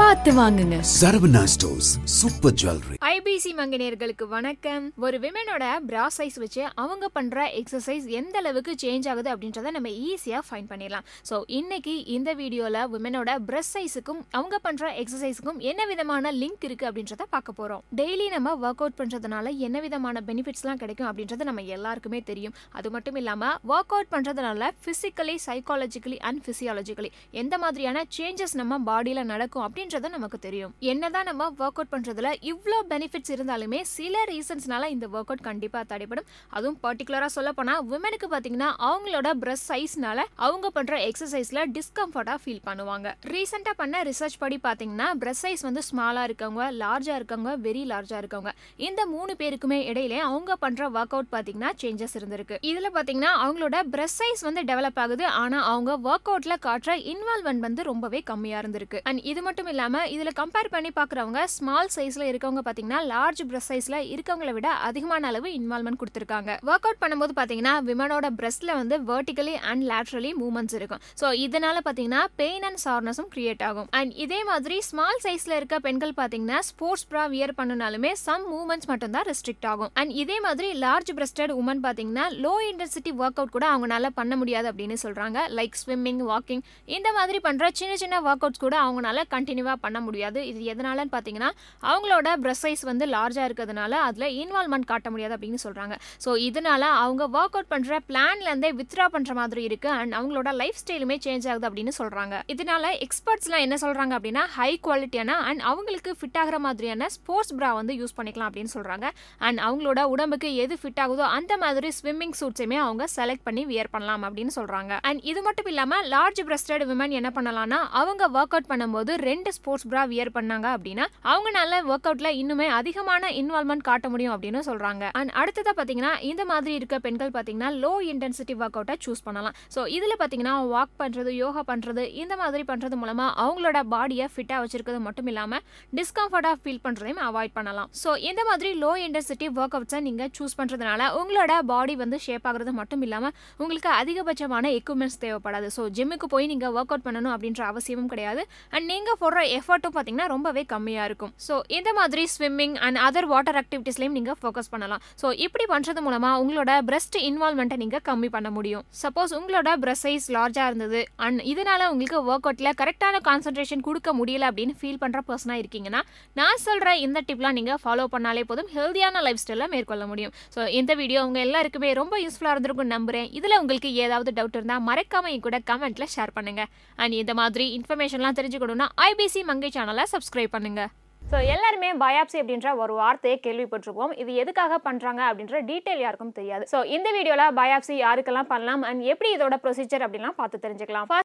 பார்த்து வாங்குங்க. Saravana stores super jewellery IBC மங்கினியர்களுக்கு வணக்கம். ஒரு விமனோட பிரா சைஸ் வச்சு அவங்க பண்ற எக்ஸசைஸ் எந்த அளவுக்கு சேஞ்ச் ஆகுது அப்படின்றத நம்ம ஈஸியா ஃபைன் பண்ணிடலாம். ஸோ இன்னைக்கு இந்த வீடியோல விமனோட பிரஸ்ட் சைஸுக்கும் அவங்க பண்ற எக்ஸசைஸுக்கும் என்ன விதமான லிங்க் இருக்கு அப்படின்றத பார்க்க போறோம். டெய்லி நம்ம ஒர்க் அவுட் பண்றதுனால என்ன விதமான பெனிஃபிட்ஸ்லாம் கிடைக்கும் அப்படின்றது நம்ம எல்லாருக்குமே தெரியும். அது மட்டும் இல்லாம ஒர்க் அவுட் பண்றதுனால பிசிக்கலி சைக்காலஜிக்கலி அண்ட் பிசியாலஜிக்கலி எந்த மாதிரியான சேஞ்சஸ் நம்ம பாடியில நடக்கும் அப்படின்றது நமக்கு தெரியும். என்னதான் நம்ம ஒர்க் அவுட் பண்றதுல இவ்வளோ பெனிஃபிட்ஸ் இருந்தாலுமே சில ரீசன்ஸ்னால இந்த ஒர்க் அவுட் கண்டிப்பா தடைப்படும் அதுவும் பர்டிகுலரா சொல்ல போனா உமனுக்கு பாத்தீங்கன்னா அவங்களோட பிரஸ் சைஸ்னால அவங்க பண்ற எக்ஸசைஸ்ல டிஸ்கம்ஃபர்ட்டா ஃபீல் பண்ணுவாங்க. ரீசெண்டா பண்ண ரிசர்ச் படி பாத்தீங்கன்னா பிரஸ் சைஸ் வந்து ஸ்மாலா இருக்கவங்க லார்ஜா இருக்கவங்க வெரி லார்ஜா இருக்கவங்க இந்த மூணு பேருக்குமே இடையில அவங்க பண்ற ஒர்க் அவுட் பாத்தீங்கன்னா சேஞ்சஸ் இருந்திருக்கு. இதுல பாத்தீங்கன்னா அவங்களோட பிரஸ் சைஸ் வந்து டெவலப் ஆகுது. ஆனா அவங்க ஒர்க் அவுட்ல காட்டுற இன்வால்மெண்ட் வந்து ரொம்பவே கம்மியா இருந்திருக்கு. அண்ட் இது மட்டும் இல்லாமல் இதில் கம்பேர் பண்ணி பார்க்குறவங்க ஸ்மால் சைஸில் இருக்கவங்க பார்த்தீங்கன்னா லார்ஜ் பிரஸ்ட் சைஸில் இருக்கவங்களை விட அதிகமான அளவு இன்வால்மெண்ட் கொடுத்துருக்காங்க. ஒர்க் அவுட் பண்ணும்போது பார்த்தீங்கன்னா விமனோட பிரஸ்ட்ல வந்து வெர்டிகலி அண்ட் லேட்ரலி மூவ்மெண்ட்ஸ் இருக்கும். ஸோ இதனால பார்த்தீங்கன்னா பெயின் அண்ட் சார்னஸும் கிரியேட் ஆகும். அண்ட் இதே மாதிரி ஸ்மால் சைஸில் இருக்க பெண்கள் பார்த்தீங்கன்னா ஸ்போர்ட்ஸ் ப்ரா வியர் பண்ணினாலுமே சம் மூவ்மெண்ட்ஸ் மட்டும் தான் ரெஸ்ட்ரிக்ட் ஆகும். அண்ட் இதே மாதிரி லார்ஜ் பிரஸ்டட் உமன் பார்த்தீங்கன்னா லோ இன்டென்சிட்டி ஒர்க் அவுட் கூட அவங்களால பண்ண முடியாது அப்படின்னு சொல்கிறாங்க லைக் ஸ்விம்மிங் வாக்கிங் இந்த மாதிரி பண்ணுற சின்ன சின்ன ஒர்க் அவுட்ஸ் கூட அவங்களால கண்டினியூ கண்டினியூவாக பண்ண முடியாது. இது எதனாலன்னு பார்த்தீங்கன்னா அவங்களோட ப்ரெஸ் சைஸ் வந்து லார்ஜா இருக்கிறதுனால அதில் இன்வால்மெண்ட் காட்ட முடியாது அப்படின்னு சொல்றாங்க. ஸோ இதனால அவங்க ஒர்க் அவுட் பண்ற பிளான்ல இருந்தே வித்ரா பண்ணுற மாதிரி இருக்கு. அண்ட் அவங்களோட லைஃப் ஸ்டைலுமே சேஞ்ச் ஆகுது அப்படின்னு சொல்றாங்க. இதனால எக்ஸ்பர்ட்ஸ்லாம் என்ன சொல்றாங்க அப்படின்னா ஹை குவாலிட்டியான அண்ட் அவங்களுக்கு ஃபிட் ஆகிற மாதிரியான ஸ்போர்ட்ஸ் ப்ரா வந்து யூஸ் பண்ணிக்கலாம் அப்படின்னு சொல்கிறாங்க அண்ட் அவங்களோட உடம்புக்கு எது ஃபிட் ஆகுதோ அந்த மாதிரி ஸ்விம்மிங் சூட்ஸையுமே அவங்க செலக்ட் பண்ணி வியர் பண்ணலாம் அப்படின்னு சொல்கிறாங்க அண்ட் இது மட்டும் இல்லாமல் லார்ஜ் பிரஸ்டட் விமன் என்ன பண்ணலாம்னா அவங்க ஒர்க் அவுட் பண்ணும்போது ரெண்டு ஸ்போர்ட்ஸ் ப்ரா வியர் பண்ணாங்க அப்படின்னா அவங்கனால ஒர்க் அவுட்ல இன்னுமே அதிகமான இன்வால்மெண்ட் காட்ட முடியும் அப்படின்னு சொல்றாங்க. அண்ட் அடுத்ததா பாத்தீங்கன்னா இந்த மாதிரி இருக்க பெண்கள் பாத்தீங்கன்னா லோ இன்டென்சிட்டி ஒர்க் அவுட்டை சூஸ் பண்ணலாம். ஸோ இதுல பாத்தீங்கன்னா வாக் பண்றது யோகா பண்றது இந்த மாதிரி பண்றது மூலமா அவங்களோட பாடியை ஃபிட்டா வச்சிருக்கிறது மட்டும் இல்லாம டிஸ்கம்ஃபர்டா ஃபீல் பண்றதையும் அவாய்ட் பண்ணலாம். ஸோ இந்த மாதிரி லோ இன்டென்சிட்டி ஒர்க் அவுட்ஸை நீங்க சூஸ் பண்றதுனால உங்களோட பாடி வந்து ஷேப் ஆகுறது மட்டும் இல்லாம உங்களுக்கு அதிகபட்சமான எக்யூப்மெண்ட்ஸ் தேவைப்படாது. ஸோ ஜிம்முக்கு போய் நீங்க ஒர்க் அவுட் பண்ணணும் அப்படின்ற அவசியமும் கிடையாது. அண்ட் நீங்க போடுற எஃபர்ட்டும் பார்த்தீங்கன்னா ரொம்பவே கம்மியாக இருக்கும். ஸோ இந்த மாதிரி ஸ்விம்மிங் அண்ட் அதர் வாட்டர் ஆக்டிவிட்டிஸ்லையும் நீங்கள் ஃபோக்கஸ் பண்ணலாம். ஸோ இப்படி பண்ணுறது மூலமாக உங்களோட பிரஸ்ட் இன்வால்மெண்ட்டை நீங்கள் கம்மி பண்ண முடியும். சப்போஸ் உங்களோட பிரஸ்ட் சைஸ் லார்ஜாக இருந்தது அண்ட் இதனால உங்களுக்கு ஒர்க் அவுட்டில் கரெக்டான கான்சென்ட்ரேஷன் கொடுக்க முடியல அப்படின்னு ஃபீல் பண்ணுற பர்சனாக இருக்கீங்கன்னா நான் சொல்ற இந்த டிப்லாம் நீங்கள் ஃபாலோ பண்ணாலே போதும் ஹெல்தியான லைஃப் ஸ்டைலை மேற்கொள்ள முடியும். ஸோ இந்த வீடியோ உங்கள் எல்லாருக்குமே ரொம்ப யூஸ்ஃபுல்லாக இருந்திருக்கும் நம்புகிறேன் இதில் உங்களுக்கு ஏதாவது டவுட் இருந்தால் மறக்காம கூட கமெண்ட்ல ஷேர் பண்ணுங்க. அண்ட் இந்த மாதிரி இன்ஃபர்மேஷன்லாம் தெரிஞ்சுக்கணும்னா ஐபிசி மங்கை சேனலை சப்ஸ்கிரைப் பண்ணுங்க. ஸோ எல்லாருமே பயாப்சி அப்படின்ற ஒரு வார்த்தையை கேள்விப்பட்டிருப்போம். இது எதுக்காக பண்ணுறாங்க அப்படின்ற டீட்டெயில் யாருக்கும் தெரியாது. ஸோ இந்த வீடியோவில் பயாப்சி யாருக்கெல்லாம் பண்ணலாம்? அண்ட் எப்படி இதோட ப்ரொசீஜர் அப்படிலாம் பார்த்து தெரிஞ்சுக்கலாம்.